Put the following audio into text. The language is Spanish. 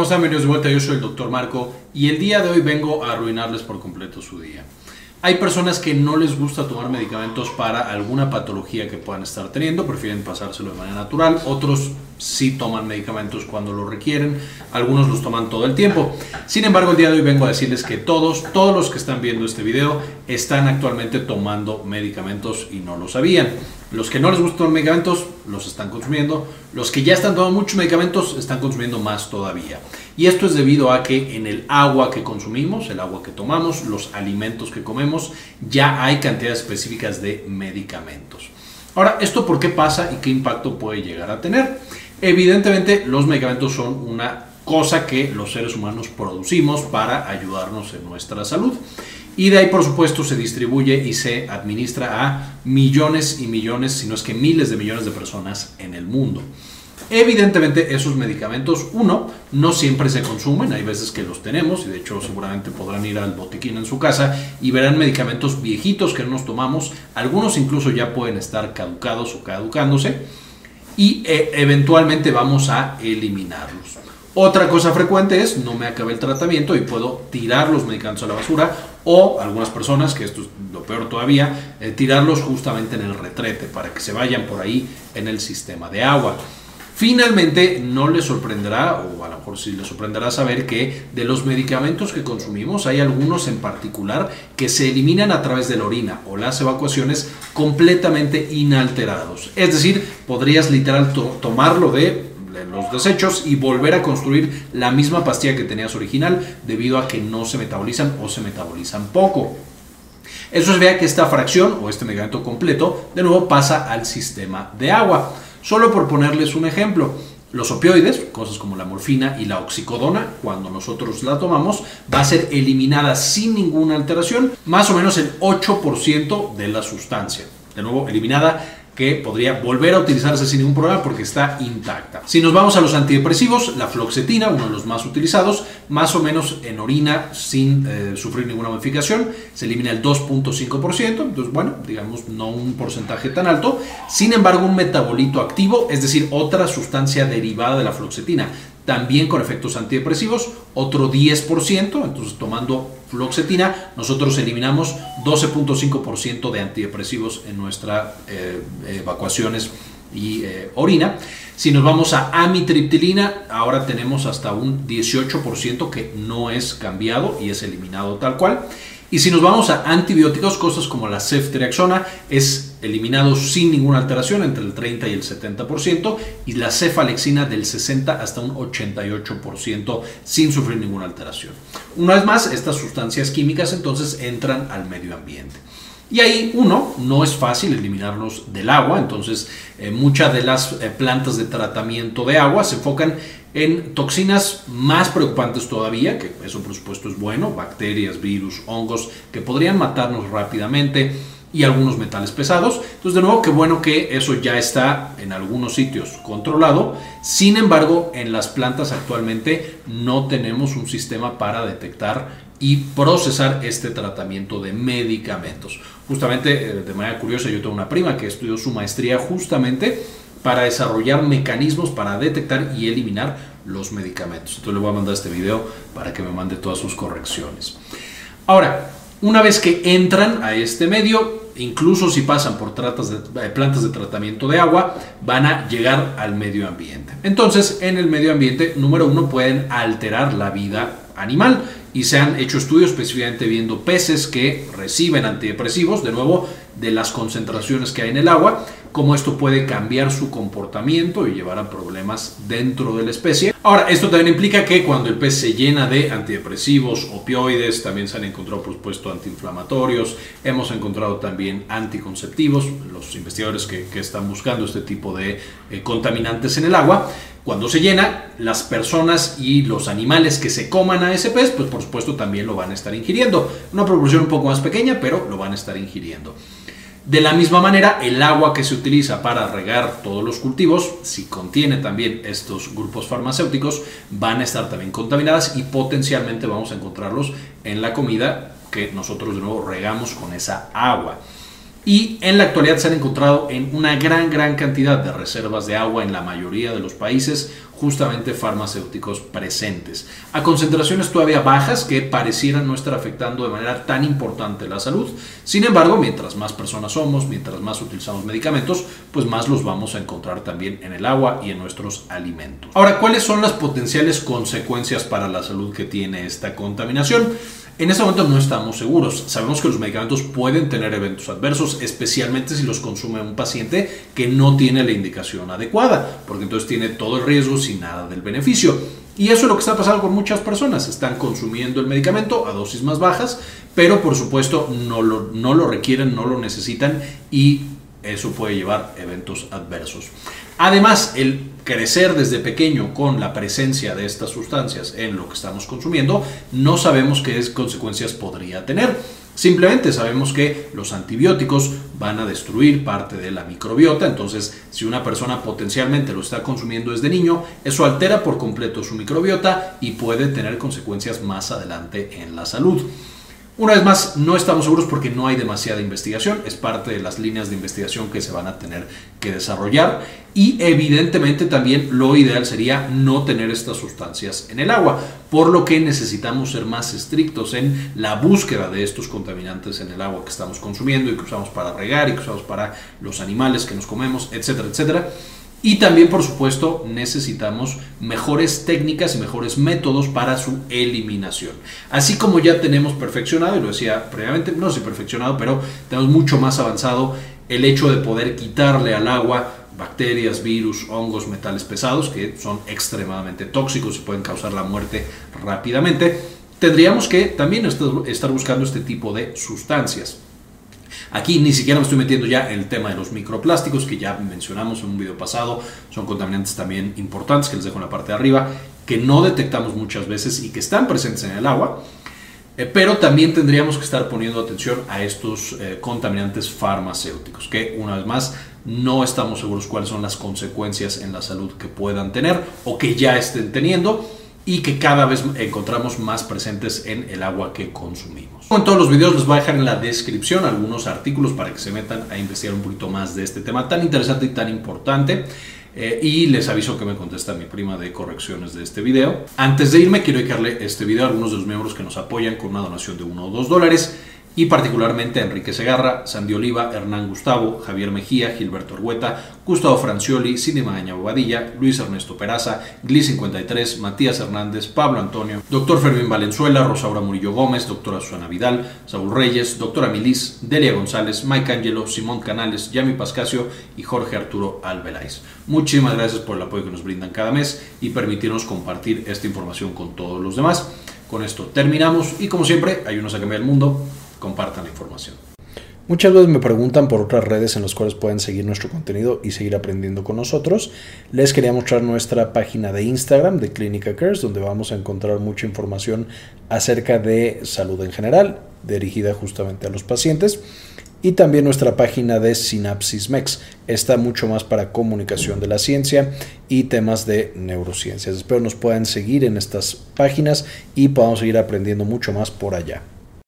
¿cómo están? Bienvenidos de vuelta. Yo soy el doctor Marco y el día de hoy vengo a arruinarles por completo su día. Hay personas que no les gusta tomar medicamentos para alguna patología que puedan estar teniendo, prefieren pasárselo de manera natural, otros sí toman medicamentos cuando lo requieren, algunos los toman todo el tiempo. Sin embargo, el día de hoy vengo a decirles que todos, todos los que están viendo este video están actualmente tomando medicamentos y no lo sabían. Los que no les gustan los medicamentos los están consumiendo, los que ya están tomando muchos medicamentos están consumiendo más todavía. Y esto es debido a que en el agua que consumimos, el agua que tomamos, los alimentos que comemos, ya hay cantidades específicas de medicamentos. Ahora, ¿esto por qué pasa y qué impacto puede llegar a tener? Evidentemente, los medicamentos son una cosa que los seres humanos producimos para ayudarnos en nuestra salud. Y de ahí, por supuesto, se distribuye y se administra a millones y millones, si no es que miles de millones de personas en el mundo. Evidentemente esos medicamentos, uno, no siempre se consumen, hay veces que los tenemos y de hecho seguramente podrán ir al botiquín en su casa y verán medicamentos viejitos que no nos tomamos, algunos incluso ya pueden estar caducados o caducándose y eh, eventualmente vamos a eliminarlos. Otra cosa frecuente es no me acabé el tratamiento y puedo tirar los medicamentos a la basura o algunas personas, que esto es lo peor todavía, eh, tirarlos justamente en el retrete para que se vayan por ahí en el sistema de agua. Finalmente, no les sorprenderá, o a lo mejor sí les sorprenderá saber que de los medicamentos que consumimos hay algunos en particular que se eliminan a través de la orina o las evacuaciones completamente inalterados. Es decir, podrías literal tomarlo de los desechos y volver a construir la misma pastilla que tenías original debido a que no se metabolizan o se metabolizan poco. Eso es vea que esta fracción o este medicamento completo de nuevo pasa al sistema de agua. Solo por ponerles un ejemplo, los opioides, cosas como la morfina y la oxicodona, cuando nosotros la tomamos, va a ser eliminada sin ninguna alteración, más o menos el 8% de la sustancia. De nuevo, eliminada que podría volver a utilizarse sin ningún problema porque está intacta. Si nos vamos a los antidepresivos, la floxetina, uno de los más utilizados, más o menos en orina sin eh, sufrir ninguna modificación, se elimina el 2.5%, entonces bueno, digamos no un porcentaje tan alto, sin embargo un metabolito activo, es decir, otra sustancia derivada de la floxetina, también con efectos antidepresivos, otro 10%, entonces tomando fluoxetina, nosotros eliminamos 12.5% de antidepresivos en nuestras eh, evacuaciones y eh, orina. Si nos vamos a amitriptilina, ahora tenemos hasta un 18% que no es cambiado y es eliminado tal cual. Y si nos vamos a antibióticos, cosas como la ceftriaxona es eliminado sin ninguna alteración entre el 30 y el 70% y la cefalexina del 60 hasta un 88% sin sufrir ninguna alteración. Una vez más, estas sustancias químicas entonces entran al medio ambiente. Y ahí, uno, no es fácil eliminarlos del agua, entonces eh, muchas de las eh, plantas de tratamiento de agua se enfocan en toxinas más preocupantes todavía, que eso por supuesto es bueno, bacterias, virus, hongos, que podrían matarnos rápidamente y algunos metales pesados. Entonces, de nuevo, qué bueno que eso ya está en algunos sitios controlado. Sin embargo, en las plantas actualmente no tenemos un sistema para detectar y procesar este tratamiento de medicamentos. Justamente, eh, de manera curiosa, yo tengo una prima que estudió su maestría justamente para desarrollar mecanismos para detectar y eliminar los medicamentos. Entonces le voy a mandar este video para que me mande todas sus correcciones. Ahora, una vez que entran a este medio, incluso si pasan por de, eh, plantas de tratamiento de agua, van a llegar al medio ambiente. Entonces, en el medio ambiente, número uno, pueden alterar la vida animal y se han hecho estudios específicamente viendo peces que reciben antidepresivos, de nuevo, de las concentraciones que hay en el agua, cómo esto puede cambiar su comportamiento y llevar a problemas dentro de la especie. Ahora, esto también implica que cuando el pez se llena de antidepresivos, opioides, también se han encontrado, por supuesto, antiinflamatorios, hemos encontrado también anticonceptivos, los investigadores que, están buscando este tipo de eh, contaminantes en el agua, cuando se llena, las personas y los animales que se coman a ese pez, pues por supuesto también lo van a estar ingiriendo. Una proporción un poco más pequeña, pero lo van a estar ingiriendo. De la misma manera, el agua que se utiliza para regar todos los cultivos, si contiene también estos grupos farmacéuticos, van a estar también contaminadas y potencialmente vamos a encontrarlos en la comida que nosotros de nuevo regamos con esa agua. Y en la actualidad se han encontrado en una gran, gran cantidad de reservas de agua en la mayoría de los países, justamente farmacéuticos presentes. A concentraciones todavía bajas que parecieran no estar afectando de manera tan importante la salud. Sin embargo, mientras más personas somos, mientras más utilizamos medicamentos, pues más los vamos a encontrar también en el agua y en nuestros alimentos. Ahora, ¿cuáles son las potenciales consecuencias para la salud que tiene esta contaminación? En este momento no estamos seguros. Sabemos que los medicamentos pueden tener eventos adversos, especialmente si los consume un paciente que no tiene la indicación adecuada, porque entonces tiene todo el riesgo sin nada del beneficio. Y eso es lo que está pasando con muchas personas. Están consumiendo el medicamento a dosis más bajas, pero por supuesto no lo, no lo requieren, no lo necesitan y eso puede llevar eventos adversos. Además, el crecer desde pequeño con la presencia de estas sustancias en lo que estamos consumiendo, no sabemos qué consecuencias podría tener. Simplemente sabemos que los antibióticos van a destruir parte de la microbiota, entonces si una persona potencialmente lo está consumiendo desde niño, eso altera por completo su microbiota y puede tener consecuencias más adelante en la salud. Una vez más, no estamos seguros porque no hay demasiada investigación, es parte de las líneas de investigación que se van a tener que desarrollar y evidentemente también lo ideal sería no tener estas sustancias en el agua, por lo que necesitamos ser más estrictos en la búsqueda de estos contaminantes en el agua que estamos consumiendo y que usamos para regar y que usamos para los animales que nos comemos, etcétera, etcétera. Y también, por supuesto, necesitamos mejores técnicas y mejores métodos para su eliminación. Así como ya tenemos perfeccionado, y lo decía previamente, no sé perfeccionado, pero tenemos mucho más avanzado el hecho de poder quitarle al agua bacterias, virus, hongos, metales pesados, que son extremadamente tóxicos y pueden causar la muerte rápidamente, tendríamos que también estar buscando este tipo de sustancias. Aquí ni siquiera me estoy metiendo ya en el tema de los microplásticos que ya mencionamos en un video pasado. Son contaminantes también importantes que les dejo en la parte de arriba, que no detectamos muchas veces y que están presentes en el agua. Eh, pero también tendríamos que estar poniendo atención a estos eh, contaminantes farmacéuticos, que una vez más no estamos seguros cuáles son las consecuencias en la salud que puedan tener o que ya estén teniendo y que cada vez encontramos más presentes en el agua que consumimos. En todos los videos les voy a dejar en la descripción algunos artículos para que se metan a investigar un poquito más de este tema tan interesante y tan importante. Eh, y les aviso que me contesta mi prima de correcciones de este video. Antes de irme, quiero dedicarle este video a algunos de los miembros que nos apoyan con una donación de 1 o 2 dólares y particularmente a Enrique Segarra, Sandy Oliva, Hernán Gustavo, Javier Mejía, Gilberto Orgueta, Gustavo Francioli, Cindy Magaña Bobadilla, Luis Ernesto Peraza, Gli53, Matías Hernández, Pablo Antonio, Doctor Fermín Valenzuela, Rosaura Murillo Gómez, Doctora Susana Vidal, Saúl Reyes, Doctora Milis, Delia González, Mike Angelo, Simón Canales, Yami Pascasio y Jorge Arturo Albeláiz. Muchísimas gracias por el apoyo que nos brindan cada mes y permitirnos compartir esta información con todos los demás. Con esto terminamos y como siempre, ayúdanos a cambiar el mundo compartan la información. Muchas veces me preguntan por otras redes en las cuales pueden seguir nuestro contenido y seguir aprendiendo con nosotros. Les quería mostrar nuestra página de Instagram de Clínica Cares, donde vamos a encontrar mucha información acerca de salud en general, dirigida justamente a los pacientes. Y también nuestra página de Synapsis Mex. Está mucho más para comunicación de la ciencia y temas de neurociencias. Espero nos puedan seguir en estas páginas y podamos seguir aprendiendo mucho más por allá.